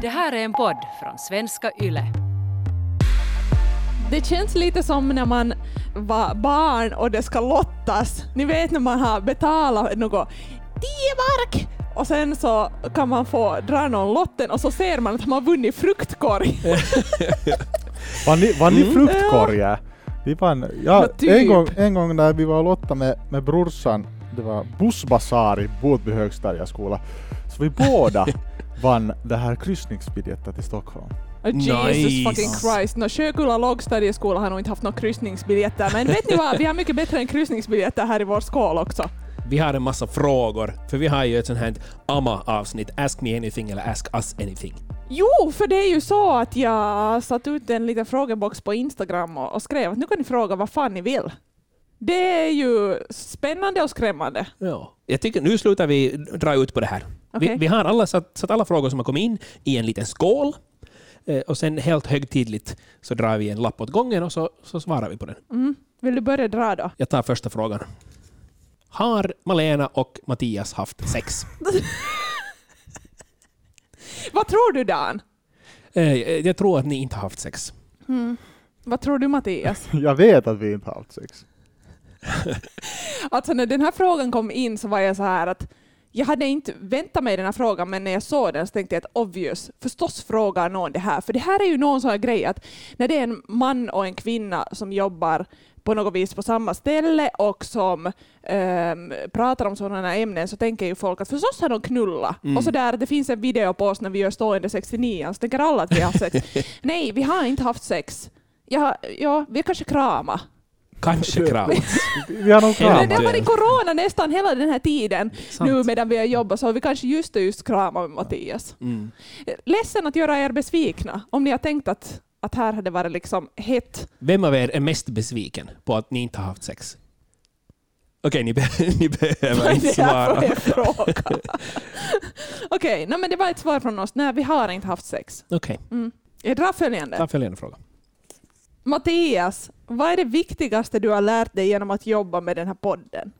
Det här är en podd från svenska YLE. Det känns lite som när man var barn och det ska lottas. Ni vet när man har betalat något 10 mark och sen så kan man få dra någon lotten och så ser man att man har vunnit fruktkorg. Vann ni, vann ni Mm. fruktkorgar? Vi vann, ja, typ. en, gång, en gång när vi var och lottade med, med brorsan, det var bussbasar i Botby högstadieskola, så vi båda vann det här kryssningsbiljetter till Stockholm. Jesus Nice. fucking Christ. No, Sjökulla lågstadieskola har nog inte haft några kryssningsbiljetter, men vet ni vad? Vi har mycket bättre än kryssningsbiljetter här i vår skål också. Vi har en massa frågor, för vi har ju ett sånt här AMA-avsnitt, Ask me anything eller Ask us anything. Jo, för det är ju så att jag satt ut en liten frågebox på Instagram och, och skrev att nu kan ni fråga vad fan ni vill. Det är ju spännande och skrämmande. Ja. Jag tycker nu slutar vi dra ut på det här. Okej. Vi, vi har alla satt, satt alla frågor som har kommit in i en liten skål eh, och sen helt högtidligt så drar vi en lapp åt gången och så, så svarar vi på den. Mm. Vill du börja dra då? Jag tar första frågan. Har Malena och Mattias haft sex? Vad tror du Dan? Eh, jag tror att ni inte har haft sex. Mm. Vad tror du Mattias? Jag vet att vi inte har haft sex. Alltså när den här frågan kom in så var jag så här att jag hade inte väntat mig den här frågan, men när jag såg den så tänkte jag att obvious, förstås frågar någon det här. För det här är ju någon sån här grej att när det är en man och en kvinna som jobbar på något vis på samma ställe och som ehm, pratar om sådana här ämnen så tänker ju folk att förstås har de knullat. Mm. Och så där, det finns en video på oss när vi gör stående 69 så tänker alla att vi har haft sex. Nej, vi har inte haft sex. Ja, ja vi har kanske kramat. Kanske kramas. Vi har Ja, Men det har varit corona nästan hela den här tiden Sant. nu medan vi har jobbat så har vi kanske just och just kramat med Mattias. Mm. Ledsen att göra er besvikna om ni har tänkt att, att här hade varit liksom hett. Vem av er är mest besviken på att ni inte har haft sex? Okej, ni, be ni behöver inte svara. Okej, nej, men det var ett svar från oss. Nej, vi har inte haft sex. Okej, Mm. Jag drar följande. ta följande fråga. Mattias, vad är det viktigaste du har lärt dig genom att jobba med den här podden?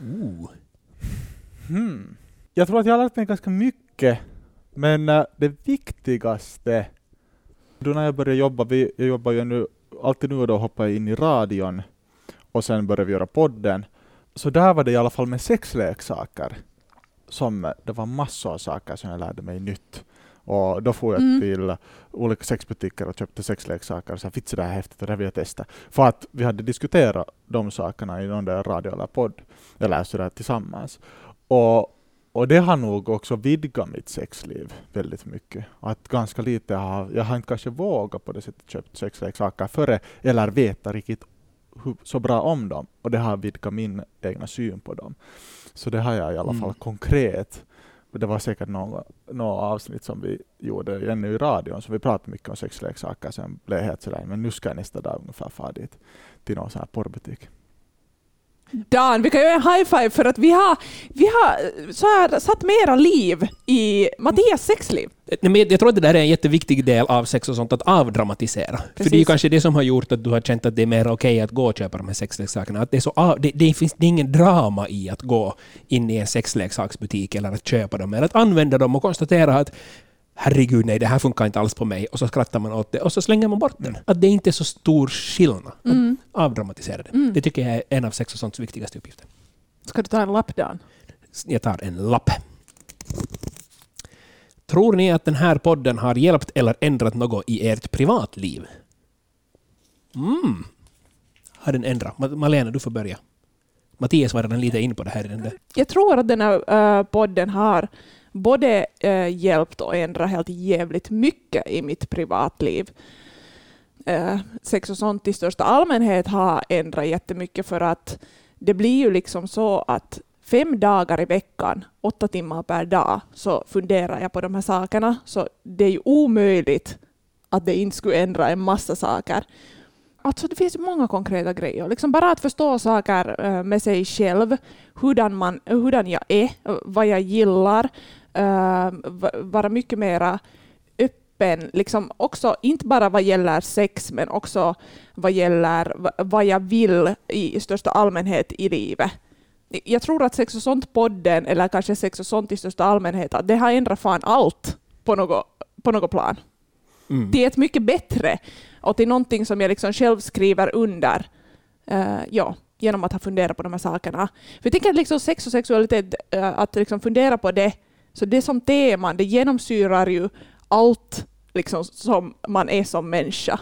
Ooh. Hmm. Jag tror att jag har lärt mig ganska mycket, men äh, det viktigaste, då när jag började jobba, vi, jag jobbar ju nu, alltid nu och då hoppar jag in i radion och sen började vi göra podden. Så där var det i alla fall med sexleksaker, som äh, det var massor av saker som jag lärde mig nytt. Och då får jag Mm. till olika sexbutiker och köpte sexleksaker och sa fitt det här är häftigt och det här vill jag testa. För att vi hade diskuterat de sakerna i någon där radio eller podd, eller sådär tillsammans. Och, och det har nog också vidgat mitt sexliv väldigt mycket. Att ganska lite har, jag har inte kanske vågat på det sättet köpt sexleksaker före, eller veta riktigt så bra om dem. Och det har vidgat min egna syn på dem. Så det har jag i alla Mm. fall konkret. Det var säkert några avsnitt som vi gjorde ännu i radion, så vi pratade mycket om sexleksaker, sen blev jag helt sådär, men nu ska jag nästa dag ungefär fara dit till någon sån här porrbutik. Dan, vi kan göra en high five för att vi har, vi har eh, så här, satt mera liv i Mattias sexliv. Nej, men jag tror att det där är en jätteviktig del av sex och sånt, att avdramatisera. För det är ju Precis. kanske det som har gjort att du har känt att det är mer okej att gå och köpa de här sexleksakerna. Att det, är så det, det, finns, det är ingen drama i att gå in i en sexleksaksbutik eller att köpa dem, eller att använda dem och konstatera att herregud nej, det här funkar inte alls på mig. Och så skrattar man åt det och så slänger man bort den. Att det inte är så stor skillnad. Mm. Att avdramatisera det. Det tycker jag är en av sex och sånts viktigaste uppgifter. Ska du ta en lapp Dan? Jag tar en lapp. Tror ni att den här podden har hjälpt eller ändrat något i ert privatliv? Mm. Har den ändrat? Ma- Malena, du får börja. Mattias var redan lite inne på det här. i Den där. Jag tror att den här eh, podden har både eh, hjälpt och ändrat helt jävligt mycket i mitt privatliv. Eh, sex och sånt i största allmänhet har ändrat jättemycket för att det blir ju liksom så att fem dagar i veckan, åtta timmar per dag, så funderar jag på de här sakerna. Så det är ju omöjligt att det inte skulle ändra en massa saker. Alltså det finns ju många konkreta grejer. Liksom bara att förstå saker eh, med sig själv, hurdan, man, hurdan jag är, eh, vad jag gillar, vara mycket mera öppen, liksom också inte bara vad gäller sex men också vad gäller va- vad jag vill i största allmänhet i livet. Jag tror att Sex och sånt-podden, eller kanske Sex och sånt i största allmänhet, att det har ändrat fan allt på något på något plan. Mm. Till ett mycket bättre och till någonting som jag liksom själv skriver under. eh, ja, genom att ha funderat på de här sakerna. För jag tänker att liksom sex och sexualitet, eh, att liksom fundera på det, så det som tema, det genomsyrar ju allt liksom, som man är som människa.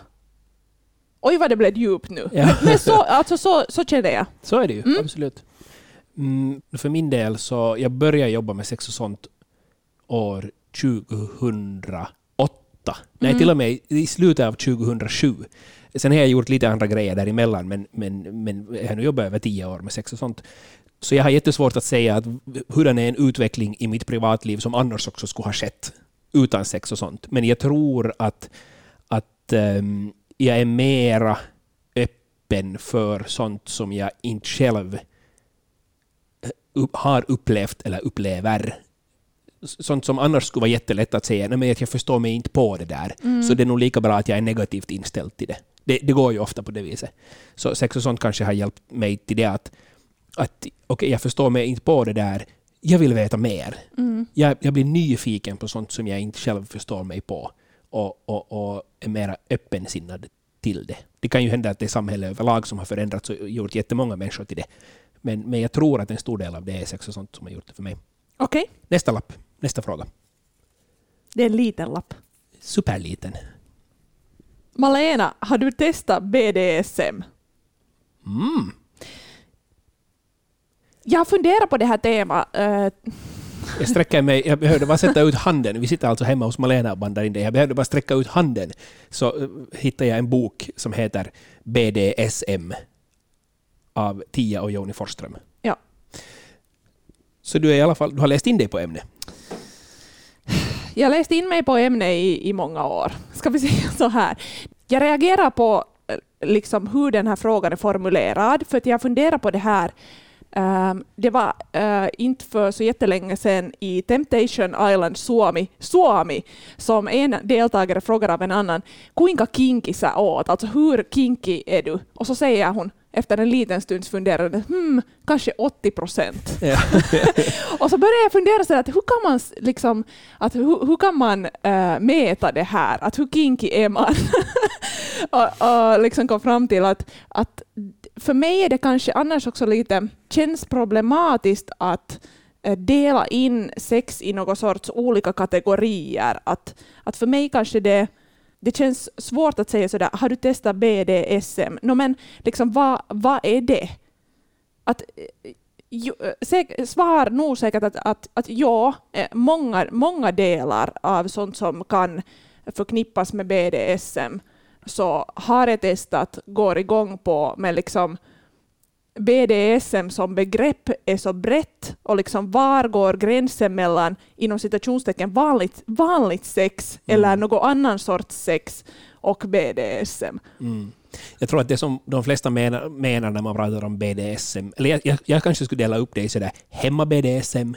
Oj vad det blev djupt nu. Ja. Men, men så, alltså, så, så känner jag. Så är det ju, Mm. absolut. Mm, för min del så, jag började jobba med sex och sånt år 2008. Nej, Mm. till och med i slutet av 2007. Sen har jag gjort lite andra grejer däremellan, men, men, men jag har nu jobbat över tio år med sex och sånt. Så jag har jättesvårt att säga att hurdan är en utveckling i mitt privatliv som annars också skulle ha skett utan sex och sånt. Men jag tror att, att ehm, jag är mera öppen för sånt som jag inte själv eh, har upplevt eller upplever. Sånt som annars skulle vara jättelätt att säga, nej men jag förstår mig inte på det där. Så det är nog lika bra att jag är negativt inställd till det. det. Det går ju ofta på det viset. Så sex och sånt kanske har hjälpt mig till det att, att okej, jag förstår mig inte på det där. Jag vill veta mer. Mm. Jag, jag blir nyfiken på sånt som jag inte själv förstår mig på och, och, och är mera öppensinnad till det. Det kan ju hända att det är samhället överlag som har förändrats och gjort jättemånga människor till det. Men, men jag tror att en stor del av det är sex och sånt som har gjort det för mig. Okej, Nästa lapp. Nästa fråga. det är en liten lapp. Superliten. Malena, har du testat BDSM? Mm. Jag funderar på det här temat. eh, Jag sträcker mig, jag behövde bara sätta ut handen. Vi sitter alltså hemma hos Malena och bandar in det. Jag behövde bara sträcka ut handen. Så uh, hittade jag en bok som heter BDSM av Tia och Joni Forsström. Ja. Så du är i alla fall, du har läst in dig på ämnet? Jag läste in mig på ämnet i, i många år. Ska vi säga så här. Jag reagerar på eh, liksom, hur den här frågan är formulerad, för att jag funderar på det här. Ehm, det var eh, inte för så jättelänge sedan i Temptation Island Suomi, Suomi som en deltagare frågar av en annan kuinka kinky sä åt, alltså hur kinky är du? Och så säger hon efter en liten stunds funderande, hmm, kanske 80 procent. Ja. Och så började jag fundera så att hur kan man, liksom, att hur, hur kan man äh, mäta det här? Att hur kinky är man? och, och liksom kom fram till att, att för mig är det kanske annars också lite, känns problematiskt att eh, dela in sex i någon sorts olika kategorier. Att, att för mig kanske det det känns svårt att säga sådär, har du testat BDSM? No, men liksom, vad, vad är det? Att, eh, ju, eh, säk, svar nog säkert att, att, att ja, många, många delar av sånt som kan förknippas med BDSM så har jag testat, går igång på, men liksom BDSM som begrepp är så brett och liksom var går gränsen mellan inom citationstecken vanligt, vanligt sex Mm. eller någon annan sorts sex och BDSM? Mm. Jag tror att det som de flesta menar, menar när man pratar om BDSM, eller jag, jag, jag kanske skulle dela upp det i sådär hemma-BDSM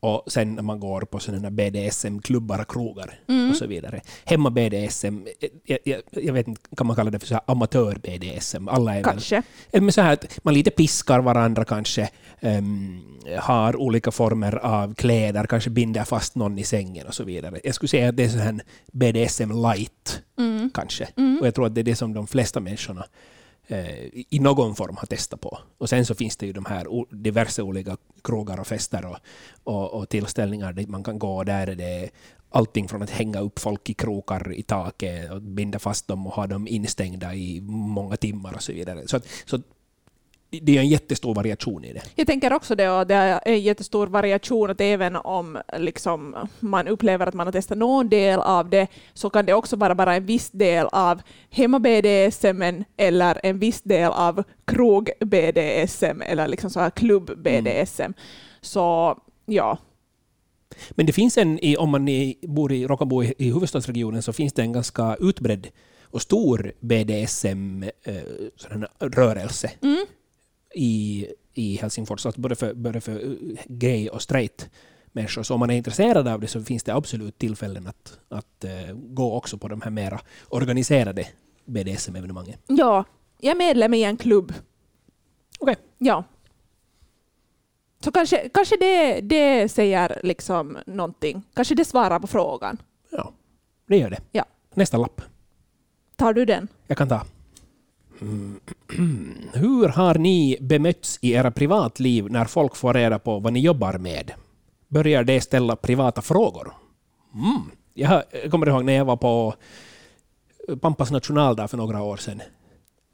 och sen när man går på sådana BDSM-klubbar och krogar och så vidare. Hemma-BDSM, jag, jag, jag vet inte, kan man kalla det för så här amatör-BDSM? Alla är väl Kanske. eller med så här att man lite piskar varandra kanske, ehm, har olika former av kläder, kanske binder fast någon i sängen och så vidare. Jag skulle säga att det är så här BDSM light, Mm. kanske. Och jag tror att det är det som de flesta människorna eh, Eh, i någon form har testat på. Och sen så finns det ju de här diverse olika krogar och fester och, och, och tillställningar dit man kan gå. Där är det allting från att hänga upp folk i krokar i taket och binda fast dem och ha dem instängda i många timmar och så vidare. Så, att, så det är en jättestor variation i det. Jag tänker också det, och det är en jättestor variation, att även om liksom, man upplever att man har testat någon del av det, så kan det också vara bara en viss del av hemma-BDSM eller en viss del av krog-BDSM eller liksom så här klubb-BDSM. Så ja, Men det finns en, om man bor i, råkar bo i, i huvudstadsregionen, så finns det en ganska utbredd och stor BDSM-rörelse mm. I, i Helsingfors, alltså både för, både för eh, gay och straight människor. Så om man är intresserad av det så finns det absolut tillfällen att, att eh, gå också på de här mera organiserade BDSM-evenemangen. ja, jag är medlem i en klubb. Okej. Ja. Så kanske, kanske det, det säger liksom någonting. Kanske det svarar på frågan. Ja. Det gör det. Ja. Nästa lapp. Tar du den? Jag kan ta. Mm. Hur har ni bemötts i era privatliv när folk får reda på vad ni jobbar med? Börjar de ställa privata frågor? Mm. Jag kommer ihåg när jag var på Pampas nationaldag för några år sedan.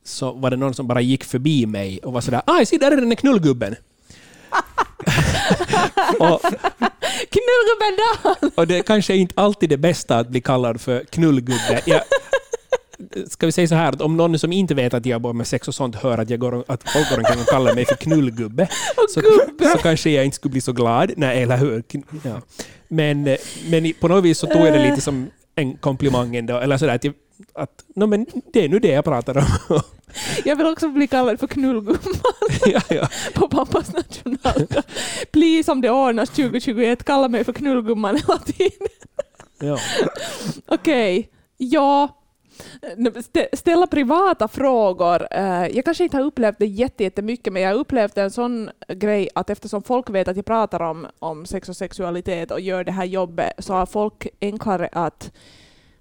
Så var det någon som bara gick förbi mig och var sådär ”Aj, se där är den där knullgubben!” och, Knullgubben Dan! och det kanske är inte alltid det bästa att bli kallad för knullgubbe. Jag, ska vi säga så här, att om någon som inte vet att jag jobbar med sex och sånt hör att, jag går, att folk går omkring och kallar mig för knullgubbe, så, så kanske jag inte skulle bli så glad. Nej, eller hur? Ja. Men, eh, men på något vis så tog jag det lite som en komplimang ändå. Eller sådär att, jag, att no, men det är nu det jag pratar om. Jag vill också bli kallad för knullgumman ja, ja. på pappas nationaldag. Please om det ordnas 2021, kalla mig för knullgumman hela tiden. Ja. Okej, ja. Stä- Ställa privata frågor. Eh, Jag kanske inte har upplevt det jätte- jättemycket, men jag har upplevt en sån grej att eftersom folk vet att jag pratar om, om sex och sexualitet och gör det här jobbet så har folk enklare att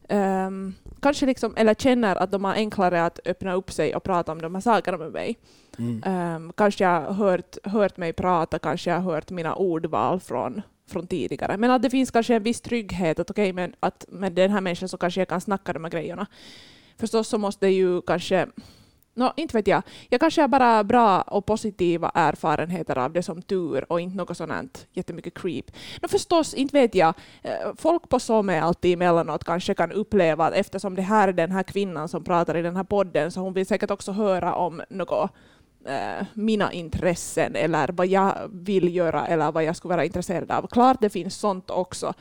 ehm, kanske liksom, eller känner att de har enklare att öppna upp sig och prata om de här sakerna med mig. Mm. Um, kanske jag har hört, hört mig prata, kanske jag har hört mina ordval från, från tidigare. Men att det finns kanske en viss trygghet att okej, men att med den här människan så kanske jag kan snacka de här grejerna. Förstås så måste det ju kanske No, inte vet jag. Jag kanske har bara bra och positiva erfarenheter av det som tur och inte något sånt jättemycket creep. No, förstås, inte vet jag. Eh, folk på som är alltid emellanåt kanske kan uppleva att eftersom det här är den här kvinnan som pratar i den här podden så hon vill säkert också höra om något eh, mina intressen eller vad jag vill göra eller vad jag skulle vara intresserad av. Klart det finns sånt också.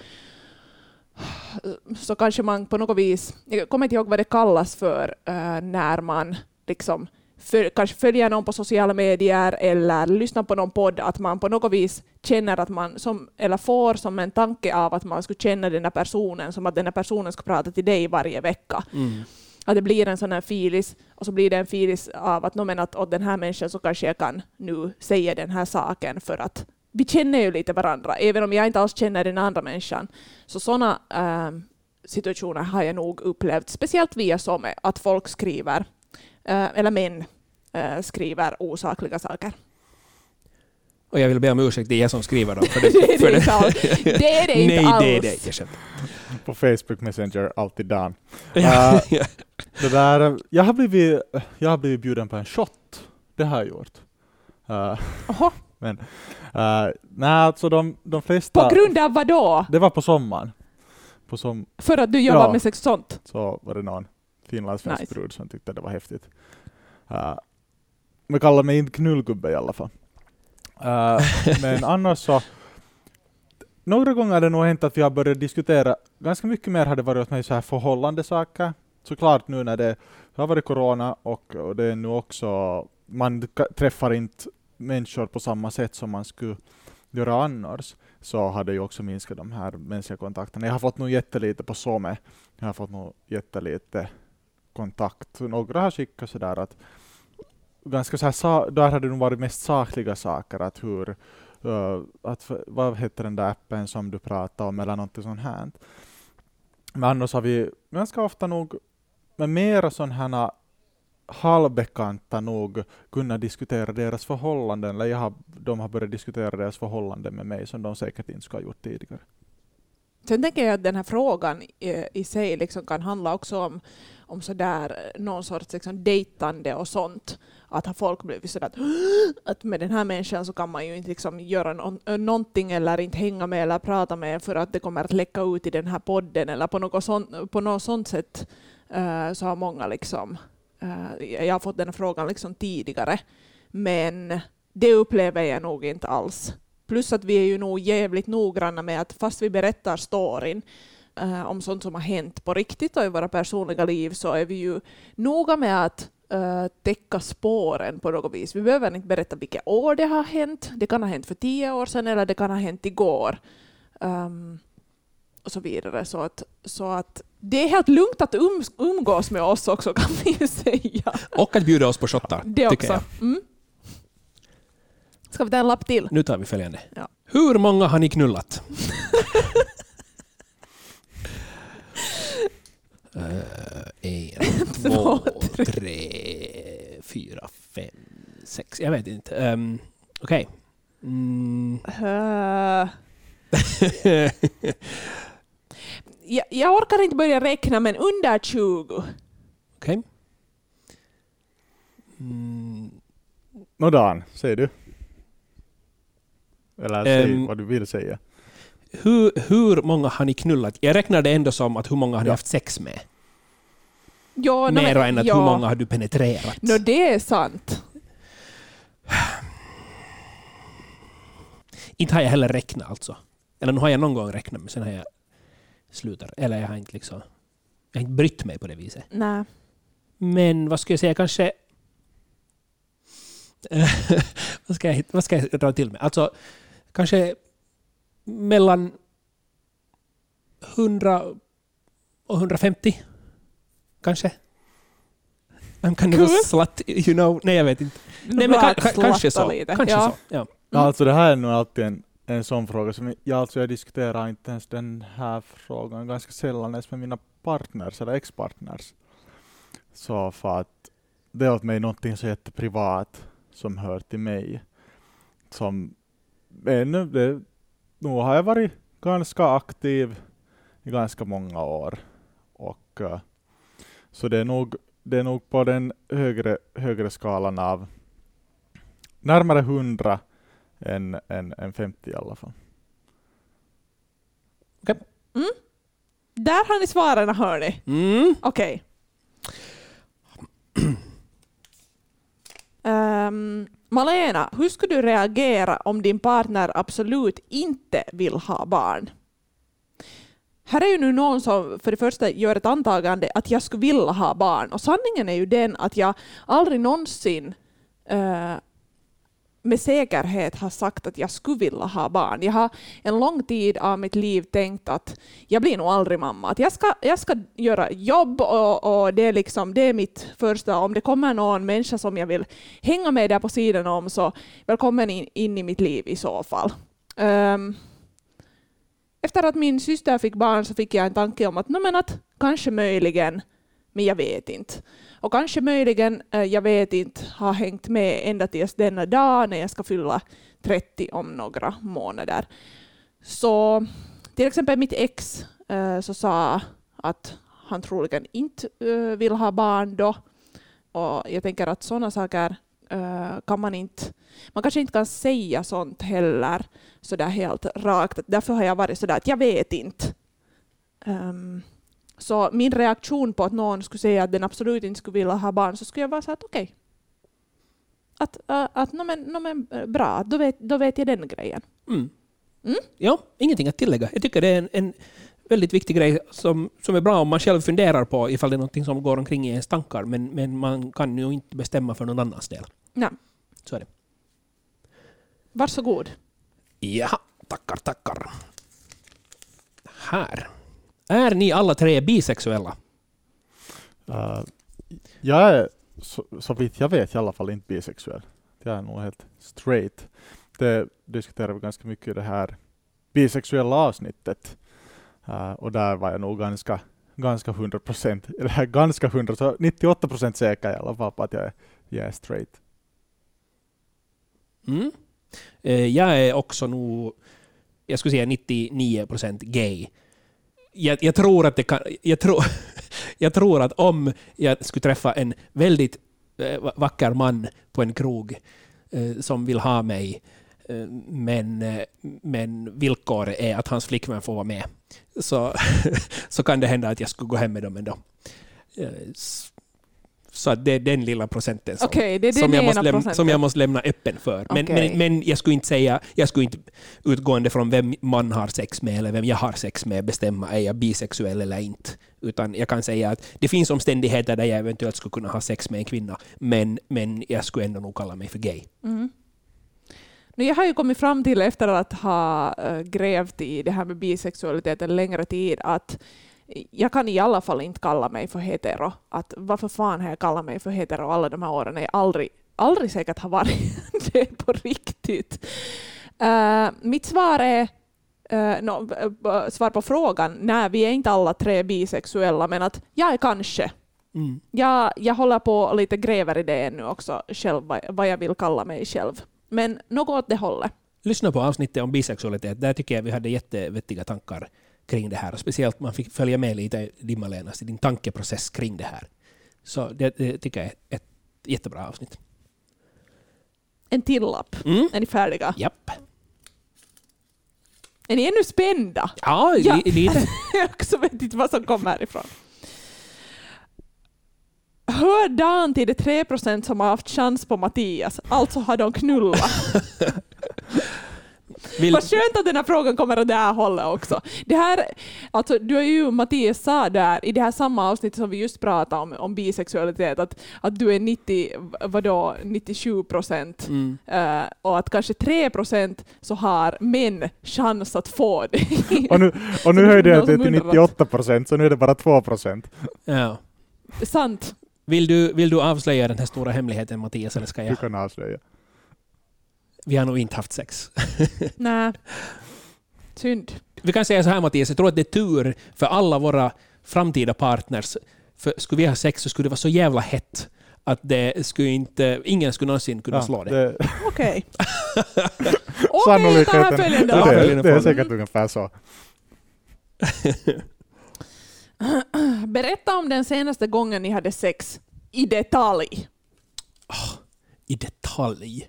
Så kanske man på något vis, jag kommer inte ihåg vad det kallas för eh, när man liksom för, kanske följer någon på sociala medier eller lyssnar på någon podd, att man på något vis känner att man, som, eller får som en tanke av att man skulle känna den här personen, som att den här personen ska prata till dig varje vecka. Mm. Att det blir en sån här filis, och så blir det en filis av att, no, men att åt den här människan så kanske jag kan nu säga den här saken för att vi känner ju lite varandra, även om jag inte alls känner den andra människan. Så sådana äh, ehm, situationer har jag nog upplevt, speciellt via Some, att folk skriver, äh, eller män äh, skriver osakliga saker. Och jag vill be om ursäkt, det är jag som skriver dem. För det, det är för det inte alls. Det är det inte Nej, alls. det är det inte. På Facebook Messenger, alltid Dan. Ja. Det där, jag, har blivit, jag har blivit bjuden på en shot. Det har jag gjort. Uh, Oho, men, uh, nej, alltså de, de flesta... på grund av vad då? Det var på sommaren. På som, För att du jobbar Ja. med sex sånt? så var det någon finlandssvensk Nice. brud som tyckte det var häftigt. Uh, men kallar mig inte knullgubbe i alla fall. Uh, men annars så, några gånger har det nog hänt att vi har börjat diskutera, ganska mycket mer har det varit åt mig så här förhållande saker. Såklart nu när det har varit corona och, och det är nu också, man träffar inte människor på samma sätt som man skulle göra annars, så har det ju också minskat de här mänskliga kontakterna. Jag har fått nog jättelite på Some, jag har fått nog jättelite kontakt. Några har skickat sådär att ganska så här, sa- där har det nog varit mest sakliga saker, att hur, uh, att, vad heter den där appen som du pratar om, eller något sånt här. Men annars har vi ganska ofta nog, med mera sådana här halvbekanta nog kunnat diskutera deras förhållanden, eller jag har, de har börjat diskutera deras förhållanden med mig som de säkert inte skulle ha gjort tidigare. Sen tänker jag att den här frågan i, i sig liksom kan handla också om, om sådär, eh, någon sorts liksom dejtande och sånt. Att har folk blivit sådär att, att med den här människan så kan man ju inte liksom göra no eh, någonting eller inte hänga med eller prata med för att det kommer att läcka ut i den här podden eller på något sånt, på något sånt sätt uh, så har många liksom, uh, jag har fått den frågan liksom tidigare. Men det upplever jag nog inte alls. Plus att vi är ju nog jävligt noggranna med att fast vi berättar storyn eh, om sånt som har hänt på riktigt och i våra personliga liv så är vi ju noga med att eh, täcka spåren på något vis. Vi behöver inte berätta vilket år det har hänt. Det kan ha hänt för tio år sedan eller det kan ha hänt igår. Ehm, och så vidare. Så att, så att det är helt lugnt att um, umgås med oss också kan vi ju säga. Och att bjuda oss på shottar, Det också. jag. Mm. Ska vi ta en lapp till? Nu tar vi följande. Ja. Hur många har ni knullat? två, tre, fyra, fem, sex. Jag vet inte. Um, Okej. Mm. Eh, jag, jag orkar inte börja räkna, men under 20. Okej. Mm. Nå Dan, säger du? Eller säg Ehm. vad du vill säga. Hur, hur många har ni knullat? Jag räknar det ändå som att hur många har ni Ja. haft sex med? Ja, no, Mer än att ja. hur många har du penetrerat? No, det är sant. Inte har jag heller räknat alltså. Eller nu har jag någon gång räknat men sen har jag slutat. Eller jag har inte liksom... Jag har inte brytt mig på det viset. Nej. Men vad ska jag säga, kanske... vad, ska jag, vad ska jag dra till med? Alltså, kanske mellan 100 och 150. Kanske. I'm kind of a slut, you know. Nej, jag vet inte. Nej, men ka, kanske så. lite. Kanske ja. så. Ja. Ja, alltså det här är nog alltid en, en sån fråga som jag, alltså jag diskuterar inte ens den här frågan ganska sällan ens med mina partners eller ex-partners. Så för att det är åt mig någonting så jätteprivat som hör till mig. Som ännu, det, nu har jag varit ganska aktiv i ganska många år. Och eh, så det är nog, det är nog på den högre, högre skalan av närmare 100 än, än, än 50 i alla fall. Där har ni svaren, hörni. Mm. Okej. Ehm, Malena, hur skulle du reagera om din partner absolut inte vill ha barn? Här är ju nu någon som för det första gör ett antagande att jag skulle vilja ha barn. Och sanningen är ju den att jag aldrig någonsin uh, med säkerhet har sagt att jag skulle vilja ha barn. Jag har en lång tid av mitt liv tänkt att jag blir nog aldrig mamma. Att jag, ska, jag ska göra jobb och, och det, är liksom, det är mitt första. Om det kommer någon människa som jag vill hänga med där på sidan om så välkommen in, in i mitt liv i så fall. Um, efter att min syster fick barn så fick jag en tanke om att, no, men att kanske möjligen, men jag vet inte. Och kanske möjligen, eh, jag vet inte, har hängt med ända tills denna dag när jag ska fylla 30 om några månader. Så till exempel mitt ex eh, så sa att han troligen inte eh, vill ha barn då. Och jag tänker att sådana saker kan man inte, man kanske inte kan säga sånt heller sådär helt rakt. Därför har jag varit sådär att jag vet inte. Ehm, så min reaktion på att någon skulle säga att den absolut inte skulle vilja ha barn så skulle jag vara så att okej. Att, uh, att no, men, no, men, eh, bra, då vet, då vet jag den grejen. Mm. Mm. Ja, ingenting att tillägga. Jag tycker det är en, en väldigt viktig grej som, som är bra om man själv funderar på ifall det är någonting som går omkring i ens tankar, men, men man kan ju inte bestämma för någon annans del. Nej. Så är det. Varsågod. Ja, tackar, tackar. Här. Är ni alla tre bisexuella? Uh, jag är, så, så vitt jag vet, i alla fall inte bisexuell. Jag är nog helt straight. Det diskuterar vi ganska mycket i det här bisexuella avsnittet. Uh, och där var jag nog ganska, ganska 100 procent, eller ganska 100, så 98 procent säker i alla fall på att jag är, jag är straight. Mm. Eh, jag är också nog, jag skulle säga 99 procent gay. Jag, jag, tror att det kan, jag, tror, jag tror att om jag skulle träffa en väldigt eh, vacker man på en krog eh, som vill ha mig, men, men villkoret är att hans flickvän får vara med, så, så kan det hända att jag skulle gå hem med dem ändå. Så att det är den lilla procenten som, är den som, jag måste lämna, som jag måste lämna öppen för. Men, Okej. men, men jag skulle inte säga, jag skulle inte utgående från vem man har sex med eller vem jag har sex med bestämma är jag bisexuell eller inte. Utan jag kan säga att det finns omständigheter där jag eventuellt skulle kunna ha sex med en kvinna, men, men jag skulle ändå nog kalla mig för gay. Mm. Nu, jag har ju kommit fram till efter att ha äh, grävt i det här med bisexualitet en längre tid att jag kan i alla fall inte kalla mig för hetero. Att varför fan har jag kallat mig för hetero alla de här åren när jag aldrig, aldrig säkert har varit det på riktigt. Uh, mitt svar är uh, no, uh, svar på frågan, nej vi är inte alla tre bisexuella men att jag är kanske Mm. Jag, jag håller på lite gräver i det ännu också, själv, vad jag vill kalla mig själv. Men något åt det hållet. Lyssna på avsnittet om bisexualitet. Där tycker jag vi hade jättevettiga tankar kring det här. Och speciellt man fick följa med lite i Malenas, i din tankeprocess kring det här. Så det, det tycker jag är ett jättebra avsnitt. En till lapp. Mm. Är ni färdiga? Japp. Är ni ännu spända? Ja, Ja. li- lite. jag vet inte vad som kommer härifrån. Hör Dan till de 3% som har haft chans på Mattias, alltså har de knullat. Vill, Vad skönt att den här frågan kommer åt det här hållet också. Det här, alltså, du har ju, Mattias sa där i det här samma avsnitt som vi just pratade om, om bisexualitet, att, att du är 90, vadå, 97 procent mm. eh, och att kanske 3 procent så har män chans att få det. Och nu, och nu höjde jag det till som undrar 98 procent, så nu är det bara 2 procent. ja. Sant. vill, du, vill du avslöja den här stora hemligheten Mattias, eller ska Du jag? kan avslöja. Vi har nog inte haft sex. Nej. Synd. Vi kan säga så här Mattias, jag tror att det är tur för alla våra framtida partners. För skulle vi ha sex så skulle det vara så jävla hett att det skulle inte, ingen skulle någonsin kunna slå det. det, Okej. Tar här följande det, Ja, det, följande det är säkert ungefär så. Berätta om den senaste gången ni hade sex i detalj. I detalj.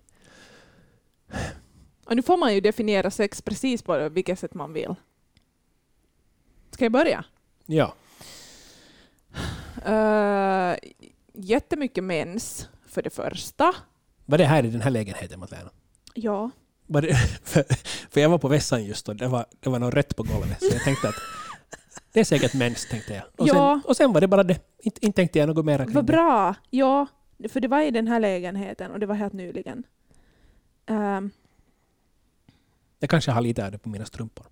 Och nu får man ju definiera sex precis på vilket sätt man vill. Ska jag börja? Ja. Uh, jättemycket mens, för det första. Var det här i den här lägenheten Matlena? Ja. Var det, för, för jag var på vässan just och det var, det var något rött på golvet. Så jag tänkte att det är säkert mens, tänkte jag. Och, sen, Ja. och sen var det bara det. Inte, inte tänkte jag något mer. Vad bra. Ja, för det var i den här lägenheten och det var helt nyligen. Um, Jag kanske har lite det på mina strumpor.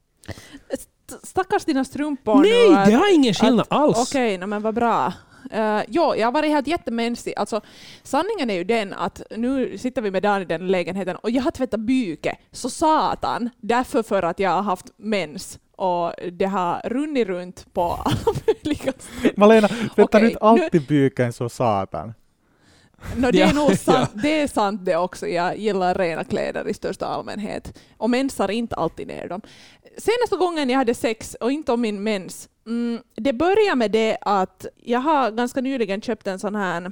st- stackars dina strumpor Nej, nu. att- det har ingen skillnad alls. Okej, no, men vad bra. Uh, jo, jag har varit helt jättemensig. Alltså, sanningen är ju den att nu sitter vi med Dan i den lägenheten och jag har tvättat byke, så satan. Därför för att jag har haft mens och det har runnit runt på alla möjliga ställen. Malena, tvättar Okej, du inte alltid byken så satan? No, det, är nog sant, det är sant det också. Jag gillar rena kläder i största allmänhet. Och mensar inte alltid ner dem. Senaste gången jag hade sex, och inte om min mens, mm, det börjar med det att jag har ganska nyligen köpt en sån här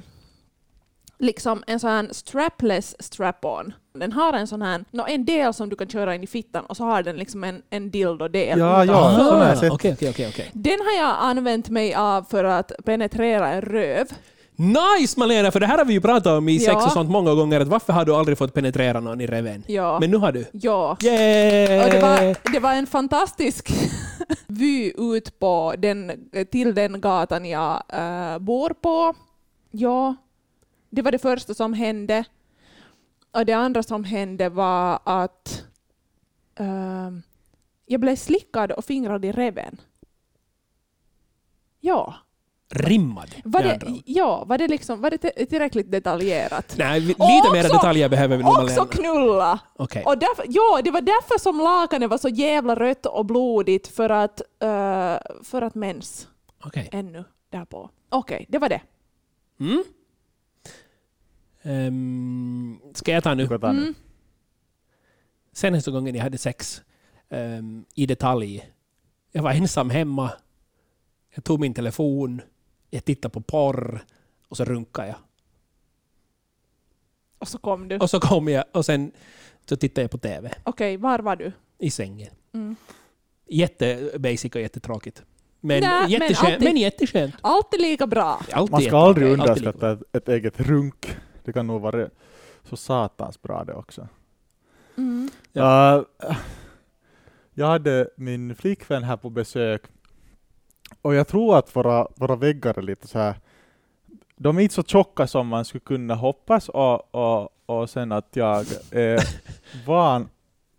liksom en sån här strapless strap-on. Den har en sån här, no, en del som du kan köra in i fittan och så har den liksom en, en dildo-del. Ja, ja, utanför. sån har jag Ah, sett. Den har jag använt mig av för att penetrera en röv. Nice Malena, för det här har vi ju pratat om i sex Ja. och sånt många gånger. Att varför har du aldrig fått penetrera någon i reven? Ja. Men nu har du. ja. Yay! Och det, var, det var en fantastisk vy ut på den, till den gatan jag eh, bor på. Ja, det var det första som hände. Och det andra som hände var att eh, jag blev slickad och fingrad i reven. Ja. Rimmad. Var det, ja, var det, liksom, var det tillräckligt detaljerat? Nej, lite mer också- detaljer behöver vi nog Också Malena. knulla! Okej. Och därför, ja, det var därför som lakanet var så jävla rött och blodigt, för att, eh, för att mens Okej. ännu därpå. Okej, det var det. Mm. Ehm, ska jag ta nu? Mm. Senaste gången jag hade sex ehm, i detalj. Jag var ensam hemma. Jag tog min telefon. Jag tittade på porr. Och så runkade jag. Och så kom du. Och så kom jag och sen så tittade jag på TV. Okej, var var du? I sängen. Mm. Jätte basic och jättetråkigt. Men, men jätteskönt. Men, alltid- jätteskönt. Alltid lika bra. Alltid Man ska aldrig underskatta ett, ett eget runk. Det kan nog vara så satans bra det också. Mm. Uh, jag hade min flickvän här på besök och jag tror att våra, våra väggar är lite så här. De är inte så tjocka som man skulle kunna hoppas och, och, och sen att jag är van.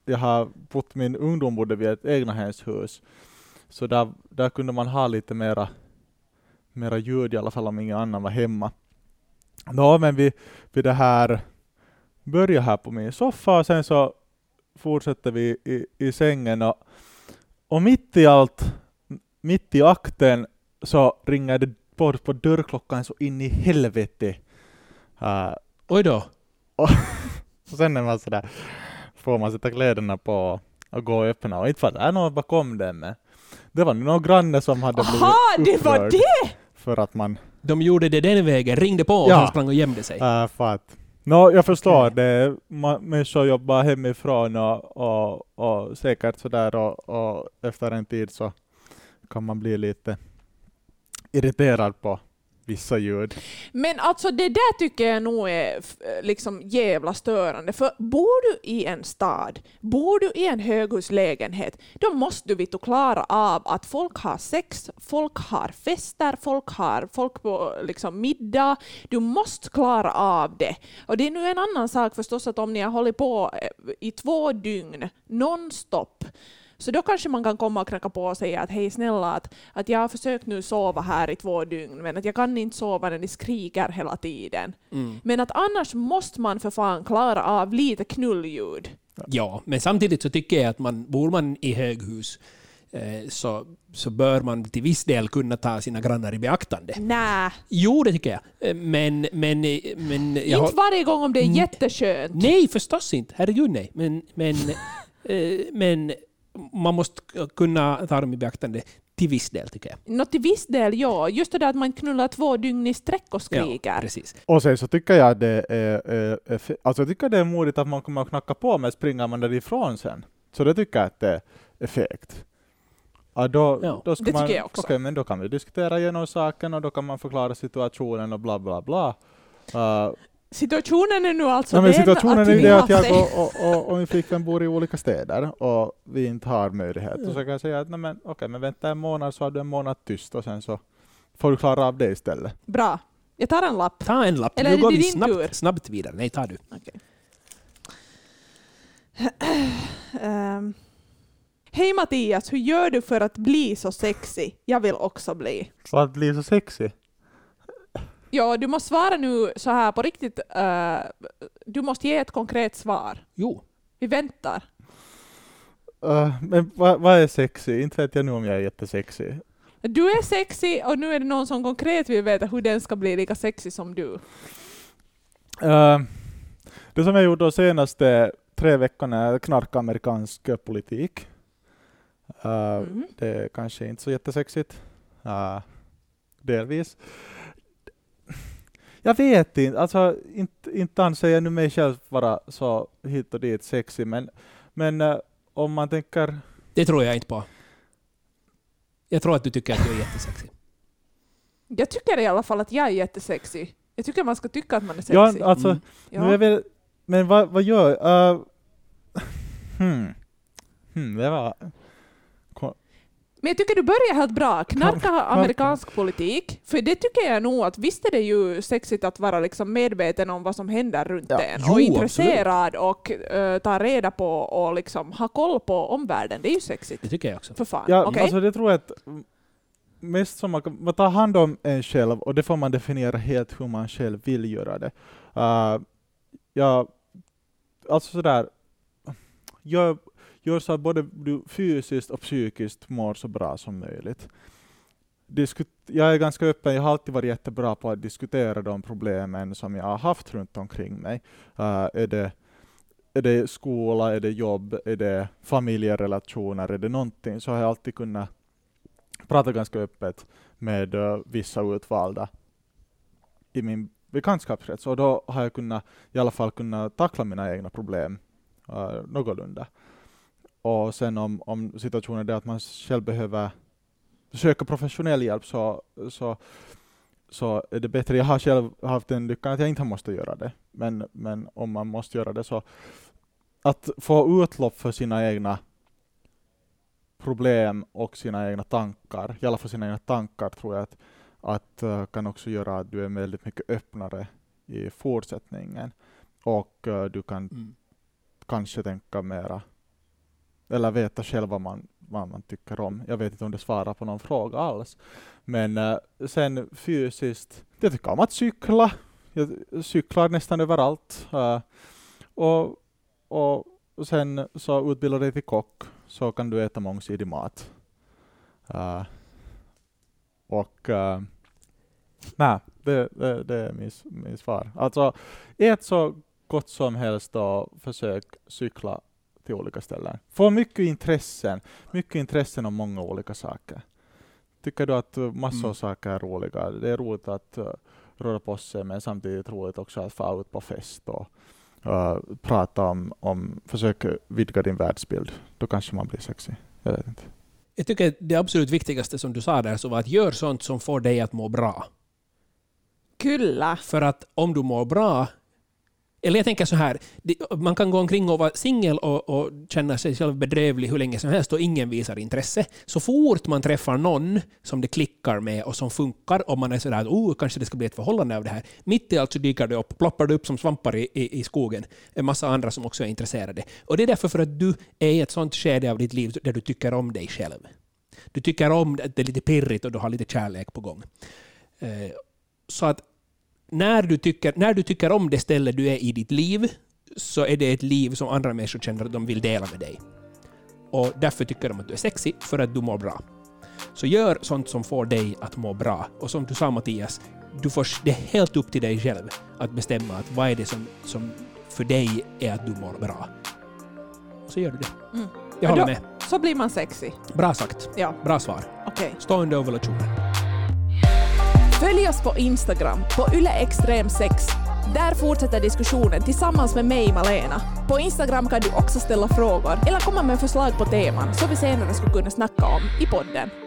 Jag har bott min ungdom bodde vid ett egnahemshus. Så där, där kunde man ha lite mera, mera ljud i alla fall om ingen annan var hemma. Nå, men vi, vi det här börjar här på min soffa och sen så fortsätter vi i, i sängen och, och mitt i allt, mitt i akten så ringer det på, på dörrklockan så in i helvete. Uh, Oj då. och sen är man sådär, får man sätta kläderna på och gå och öppna och inte var det någon bakom den men det var någon granne som hade Aha, blivit det var upprörd det! för att man De gjorde det den vägen, ringde på och Ja. sen sprang och gömde sig. Äh, för att, no, jag förstår Okej. det. Ma- människor jobbar hemifrån och, och, och säkert sådär och, och efter en tid så kan man bli lite irriterad på vissa ljud. Men alltså det där tycker jag nog är liksom jävla störande. För bor du i en stad, bor du i en höghuslägenhet, då måste du vitt klara av att folk har sex, folk har fester, folk har folk på liksom middag. Du måste klara av det. Och det är nu en annan sak förstås att om ni har hållit på eh, i två dygn nonstop så då kanske man kan komma och knacka på och säga att hej snälla, att, att jag har försökt nu sova här i två dygn, men att jag kan inte sova när ni skriker hela tiden. Mm. Men att annars måste man för fan klara av lite knullljud. Ja, men samtidigt så tycker jag att man, bor man i höghus eh, så, så bör man till viss del kunna ta sina grannar i beaktande. Nä, Jo, det tycker jag. Eh, Men, men, eh, men jag har, inte varje gång om det är Mm. jätteskönt. Nej, förstås inte. Herregud nej. Men, men, men man måste kunna ta dem i beaktande till viss del tycker jag. Nå till viss del ja, just det där att man knullar två dygn i sträck och Ja, skriker. precis. Och sen så tycker jag det är, alltså jag tycker det är modigt att man kommer att knacka på men springer man därifrån sen. Så det tycker jag att det är fegt. Ja, då, Ja, då ska det man, tycker jag också. Okej, men då kan vi diskutera igenom saken och då kan man förklara situationen och bla bla bla. Uh, Situationen är nu alltså men den situationen att är det att jag och, och, och, och min flickvän bor i olika städer och vi inte har möjlighet. Och så kan jag säga att nej, men, okej, men vänta en månad så har du en månad tyst och sen så får du klara av det istället. Bra. Jag tar en lapp. Ta en lapp. Eller nu är går det vi snabbt, snabbt vidare. Nej, ta du. Okej. Ehm. Hej Mattias, hur gör du för att bli så sexy? Jag vill också bli. Så att bli så sexy. Ja, du måste svara nu så här på riktigt. eh, du måste ge ett konkret svar. Jo. Vi väntar. Uh, men vad vad är sexy? Inte vet jag nu om jag är jättesexy. Du är sexy och nu är det någon som konkret vill veta hur den ska bli lika sexy som du. Uh, det som jag gjort de senaste tre veckorna är knarka amerikansk eh, politik. Uh, Mhm. Det är kanske inte så jättesexigt. Uh, delvis. Jag vet inte, alltså inte, inte anser jag nu mig själv vara så hit och dit sexig, men, men eh, om man tänker... Det tror jag inte på. Jag tror att du tycker att du är jättesexig. Jag tycker i alla fall att jag är jättesexy. Jag tycker man ska tycka att man är sexy. Ja, alltså, Mm. Ja. nu är väl, men vad, vad gör... Uh, hmm. Hmm, det var... Men jag tycker du börjar helt bra. Knarka amerikansk politik. För det tycker jag nog att visst är det ju sexigt att vara liksom medveten om vad som händer runt Ja. en. Jo, och intresserad och uh, ta reda på och liksom ha koll på omvärlden. Det är ju sexigt. Det tycker jag också. För fan. Ja, Okej? alltså det tror jag att mest som man, man tar hand om en själv och det får man definiera helt hur man själv vill göra det. Uh, ja, alltså sådär, gör, gör så att både du fysiskt och psykiskt mår så bra som möjligt. Diskut, jag är ganska öppen, jag har alltid varit jättebra på att diskutera de problemen som jag har haft runt omkring mig. Uh, är det är det skola, är det jobb, är det familjerelationer, är det någonting, så har jag alltid kunnat prata ganska öppet med uh, vissa utvalda i min bekantskapskrets. Och då har jag kunnat, i alla fall kunnat tackla mina egna problem uh, någorlunda. Och sen om, om situationen är det att man själv behöver söka professionell hjälp så, så, så är det bättre. Jag har själv haft den lyckan att jag inte måste göra det. Men, men om man måste göra det så att få utlopp för sina egna problem och sina egna tankar, i alla fall sina egna tankar tror jag att, att uh, kan också göra att du är väldigt mycket öppnare i fortsättningen. Och uh, du kan Mm. kanske tänka mera, eller veta själv vad man, vad man tycker om. Jag vet inte om det svarar på någon fråga alls. Men uh, sen fysiskt, jag tycker om att cykla. Jag cyklar nästan överallt. Uh, och, och sen så utbildar dig till kock så kan du äta mångsidig mat. Uh, och uh, Nej, det, det, det är min, min svar. Alltså, ät så gott som helst och försök cykla till olika ställen. Få mycket intressen, mycket intressen om många olika saker. Tycker du att massor av Mm. saker är roliga? Det är roligt att uh, röra på sig, men samtidigt roligt också att få ut på fest och uh, prata om, om, försök vidga din världsbild. Då kanske man blir sexig. Jag vet inte. Jag tycker det absolut viktigaste som du sa där så var att gör sånt som får dig att må bra. Kyllä. För att om du mår bra eller jag tänker så här, man kan gå omkring och vara singel och, och känna sig själv bedrövlig hur länge som helst och ingen visar intresse. Så fort man träffar någon som det klickar med och som funkar och man är sådär att oh, kanske det ska bli ett förhållande av det här. Mitt i allt så dyker det upp, ploppar det upp som svampar i, i, i skogen. En massa andra som också är intresserade. Och det är därför för att du är i ett sånt skede av ditt liv där du tycker om dig själv. Du tycker om att det är lite pirrigt och du har lite kärlek på gång. Eh, så att när du, tycker, när du tycker om det ställe du är i ditt liv så är det ett liv som andra människor känner att de vill dela med dig. Och därför tycker de att du är sexig, för att du mår bra. Så gör sånt som får dig att må bra. Och som du sa Mattias, du får, det är helt upp till dig själv att bestämma att vad är det som, som för dig är att du mår bra. Och så gör du det. Mm. Jag håller då- med. Så blir man sexy. Bra sagt. Ja, Bra svar. okej. Stående ovulationer. Följ oss på Instagram, på yleextrem6. Där fortsätter diskussionen tillsammans med mig, Malena. På Instagram kan du också ställa frågor eller komma med förslag på teman som vi senare skulle kunna snacka om i podden.